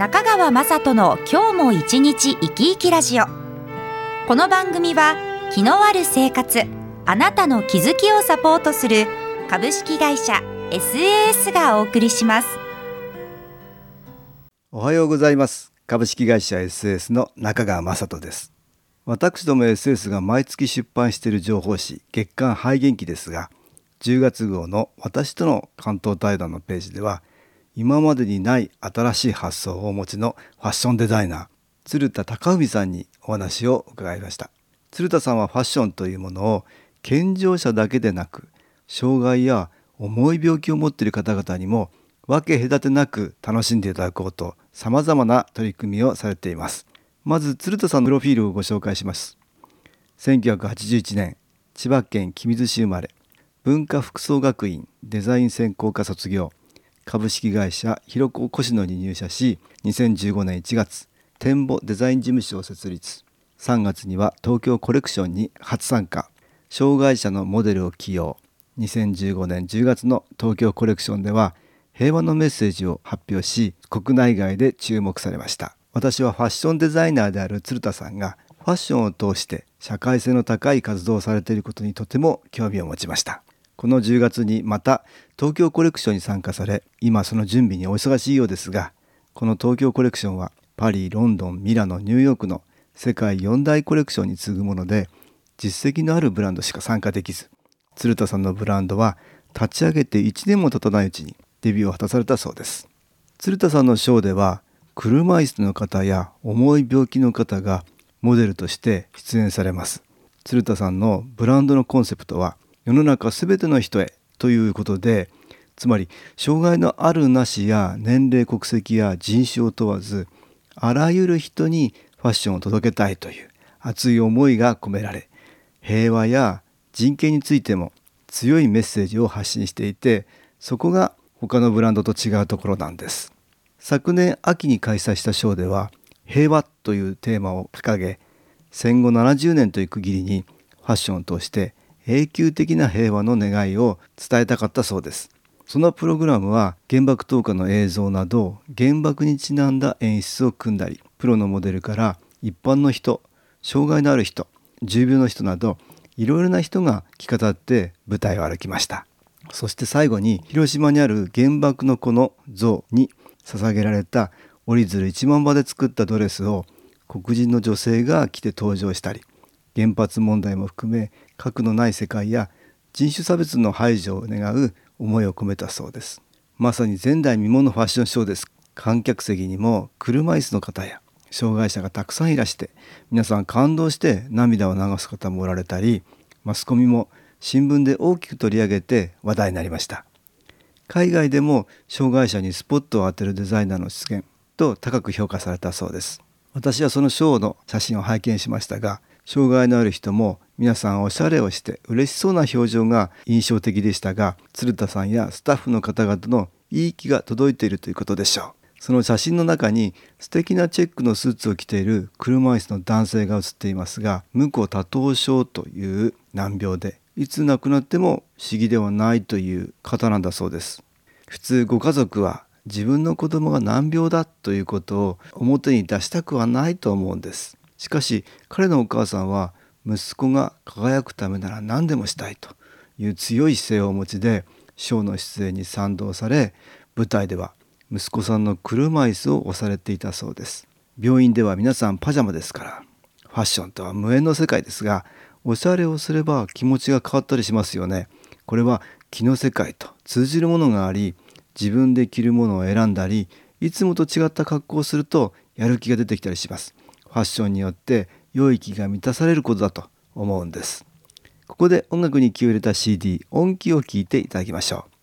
中川雅人の今日も一日生き生きラジオ。この番組は気のある生活あなたの気づきをサポートする株式会社 SAS がお送りします。おはようございます。株式会社 SAS の中川雅人です。私ども SS が毎月出版している情報誌月刊肺元気ですが10月号の私との関東対談のページでは今までにない新しい発想をお持ちのファッションデザイナー鶴田隆文さんにお話を伺いました。鶴田さんはファッションというものを健常者だけでなく障害や重い病気を持っている方々にも分け隔てなく楽しんでいただこうと様々な取り組みをされています。まず鶴田さんのプロフィールをご紹介します。1981年千葉県君津市生まれ文化服装学院デザイン専攻科卒業。株式会社ひろこ越野に入社し2015年1月展望デザイン事務所を設立。3月には東京コレクションに初参加。障害者のモデルを起用。2015年10月の東京コレクションでは平和のメッセージを発表し国内外で注目されました。私はファッションデザイナーである鶴田さんがファッションを通して社会性の高い活動をされていることにとても興味を持ちました。この10月にまた東京コレクションに参加され今その準備にお忙しいようですがこの東京コレクションはパリロンドンミラノニューヨークの世界4大コレクションに次ぐもので実績のあるブランドしか参加できず鶴田さんのブランドは立ち上げて1年も経たないうちにデビューを果たされたそうです。鶴田さんのショーでは車椅子の方や重い病気の方がモデルとして出演されます。鶴田さんのブランドのコンセプトは世の中すべての人へということでつまり障害のあるなしや年齢国籍や人種を問わずあらゆる人にファッションを届けたいという熱い思いが込められ平和や人権についても強いメッセージを発信していてそこが他のブランドと違うところなんです。昨年秋に開催したショーでは平和というテーマを掲げ戦後70年という区切りにファッションを通して永久的な平和の願いを伝えたかったそうです。そのプログラムは原爆投下の映像など原爆にちなんだ演出を組んだりプロのモデルから一般の人障害のある人重病の人などいろいろな人が着語って舞台を歩きました。そして最後に広島にある原爆の子の像に捧げられた折り鶴1万羽で作ったドレスを黒人の女性が着て登場したり原発問題も含め核のない世界や人種差別の排除を願う思いを込めたそうです。まさに前代未聞のファッションショーです。観客席にも車椅子の方や障害者がたくさんいらして皆さん感動して涙を流す方もおられたりマスコミも新聞で大きく取り上げて話題になりました。海外でも障害者にスポットを当てるデザイナーの出現と高く評価されたそうです。私はそのショーの写真を拝見しましたが障害のある人も皆さんおしゃれをして嬉しそうな表情が印象的でしたが鶴田さんやスタッフの方々のいい気が届いているということでしょう。その写真の中に素敵なチェックのスーツを着ている車椅子の男性が写っていますが無骨多頭症という難病でいつ亡くなっても不思議ではないという方なんだそうです。普通ご家族は自分の子供が難病だということを表に出したくはないと思うんです。しかし彼のお母さんは息子が輝くためなら何でもしたいという強い姿勢をお持ちでショーの出演に賛同され舞台では息子さんの車椅子を押されていたそうです。病院では皆さんパジャマですからファッションとは無縁の世界ですがおしゃれをすれば気持ちが変わったりしますよね。これは気の世界と通じるものがあり自分で着るものを選んだりいつもと違った格好をするとやる気が出てきたりします。ファッションによって良い気が満たされることだと思うんです。ここで音楽に気を入れた CD 音気を聞いていただきましょう。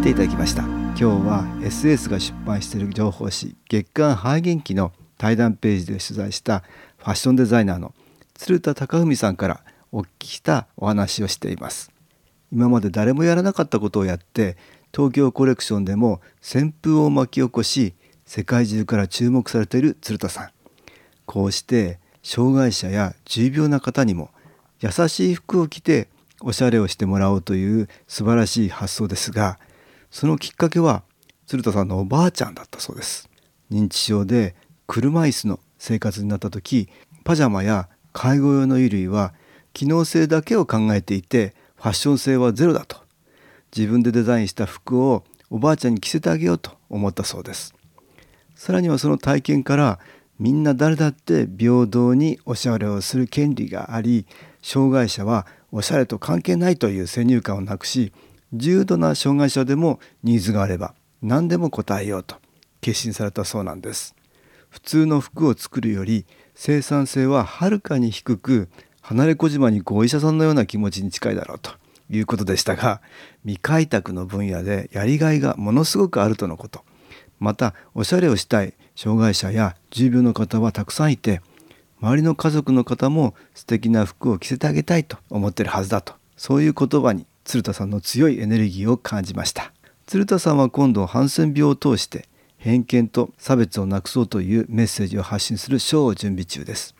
音気を聞いていただきました。今日は SS が出版している情報誌月刊肺元気の対談ページで取材したファッションデザイナーの鶴田貴文さんからお聞きしたお話をしています。今まで誰もやらなかったことをやって東京コレクションでも旋風を巻き起こし世界中から注目されている鶴田さん。こうして障害者や重病な方にも優しい服を着ておしゃれをしてもらおうという素晴らしい発想ですがそのきっかけは鶴田さんのおばあちゃんだったそうです。認知症で車椅子の生活になった時パジャマや介護用の衣類は機能性だけを考えていてファッション性はゼロだと。自分でデザインした服をおばあちゃんに着せてあげようと思ったそうです。さらにはその体験からみんな誰だって平等におしゃれをする権利があり障害者はおしゃれと関係ないという先入観をなくし重度な障害者でもニーズがあれば何でも応えようと決心されたそうなんです。普通の服を作るより生産性ははるかに低く離れ小島にお医者さんのような気持ちに近いだろうということでしたが未開拓の分野でやりがいがものすごくあるとのこと。またおしゃれをしたい障害者や重病の方はたくさんいて周りの家族の方も素敵な服を着せてあげたいと思ってるはずだと。そういう言葉に鶴田さんの強いエネルギーを感じました。鶴田さんは今度ハンセン病を通して偏見と差別をなくそうというメッセージを発信する賞を準備中です。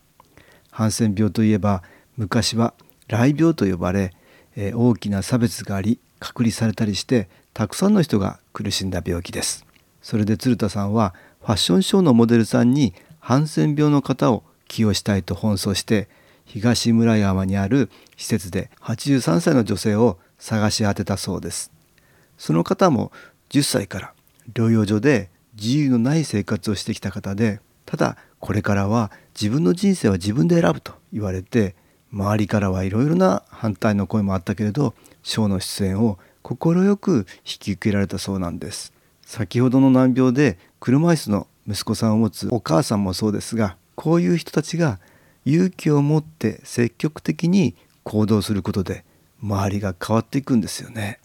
ハンセン病といえば昔は雷病と呼ばれ、えー、大きな差別があり隔離されたりしてたくさんの人が苦しんだ病気です。それで鶴田さんはファッションショーのモデルさんにハンセン病の方を起用したいと奔走して東村山にある施設で83歳の女性を探し当てたそうです。その方も10歳から療養所で自由のない生活をしてきた方でただこれからは自分の人生は自分で選ぶと言われて周りからはいろいろな反対の声もあったけれどショーの出演を快く引き受けられたそうなんです。先ほどの難病で車椅子の息子さんを持つお母さんもそうですがこういう人たちが勇気を持って積極的に行動することで周りが変わっていくんですよね。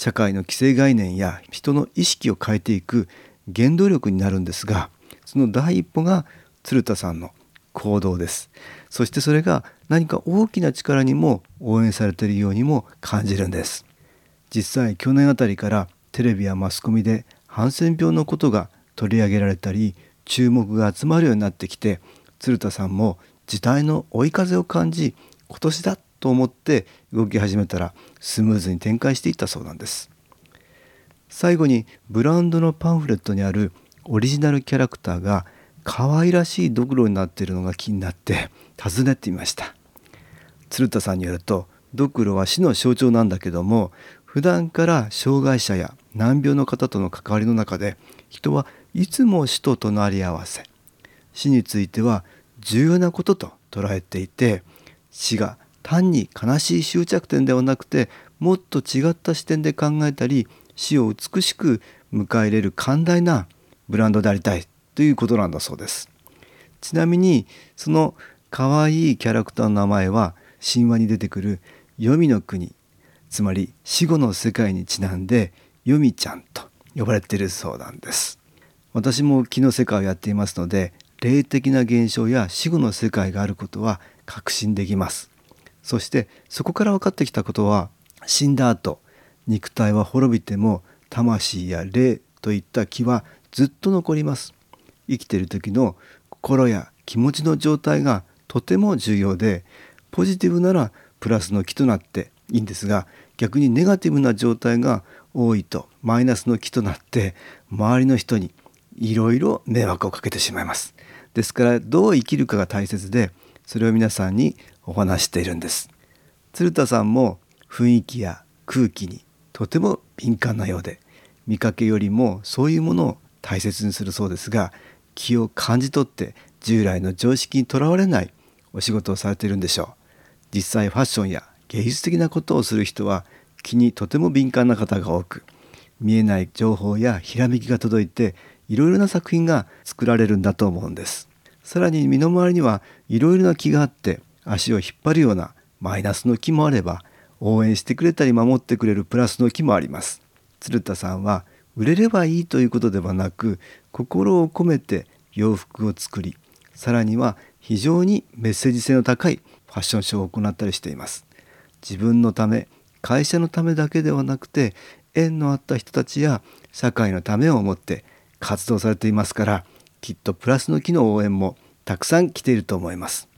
社会の既成概念や人の意識を変えていく原動力になるんですがその第一歩が鶴田さんの行動ですそしてそれが何か大きな力にも応援されているようにも感じるんです実際去年あたりからテレビやマスコミでハンセン病のことが取り上げられたり注目が集まるようになってきて鶴田さんも時代の追い風を感じ今年だと思って動き始めたらスムーズに展開していったそうなんです。最後にブランドのパンフレットにあるオリジナルキャラクターが可愛らしいドクロになっているのが気になって訪ねてみました。鶴田さんによるとドクロは死の象徴なんだけども普段から障害者や難病の方との関わりの中で人はいつも死と隣り合わせ。死については重要なことと捉えていて死が単に悲しい終着点ではなくてもっと違った視点で考えたり死を美しく迎え入れる寛大なブランドでありたいということなんだそうです。ちなみにその可愛いキャラクターの名前は神話に出てくる黄泉の国つまり死後の世界にちなんでヨミちゃんと呼ばれているそうなんです。私も気の世界をやっていますので霊的な現象や死後の世界があることは確信できます。そしてそこから分かってきたことは死んだ後肉体は滅びても魂や霊といった気はずっと残ります。生きている時の心や気持ちの状態がとても重要でポジティブならプラスの気となっていいんですが逆にネガティブな状態が多いとマイナスの気となって周りの人にいろいろ迷惑をかけてしまいます。ですからどう生きるかが大切でそれを皆さんにお話しているんです。鶴田さんも雰囲気や空気にとても敏感なようで見かけよりもそういうものを大切にするそうですが気を感じ取って従来の常識にとらわれないお仕事をされているんでしょう。実際ファッションや芸術的なことをする人は気にとても敏感な方が多く見えない情報やひらめきが届いていろいろな作品が作られるんだと思うんです。さらに身の回りにはいろいろな気があって足を引っ張るようなマイナスの気もあれば応援してくれたり守ってくれるプラスの気もあります。鶴田さんは売れればいいということではなく心を込めて洋服を作りさらには非常にメッセージ性の高いファッションショーを行ったりしています。自分のため会社のためだけではなくて縁のあった人たちや社会のためを思って活動されていますからきっとプラスの木の応援もたくさん来ていると思います。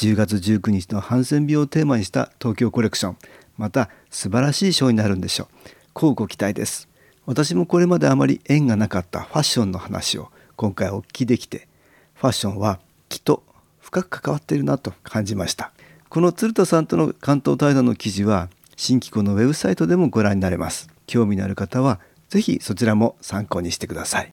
10月19日のハンセン病をテーマにした東京コレクション。また素晴らしいショーになるんでしょう。乞うご期待です。私もこれまであまり縁がなかったファッションの話を今回お聞きできてファッションはきっと深く関わっているなと感じました。この鶴田さんとの関東対談の記事は新機構のウェブサイトでもご覧になれます。興味のある方はぜひそちらも参考にしてください。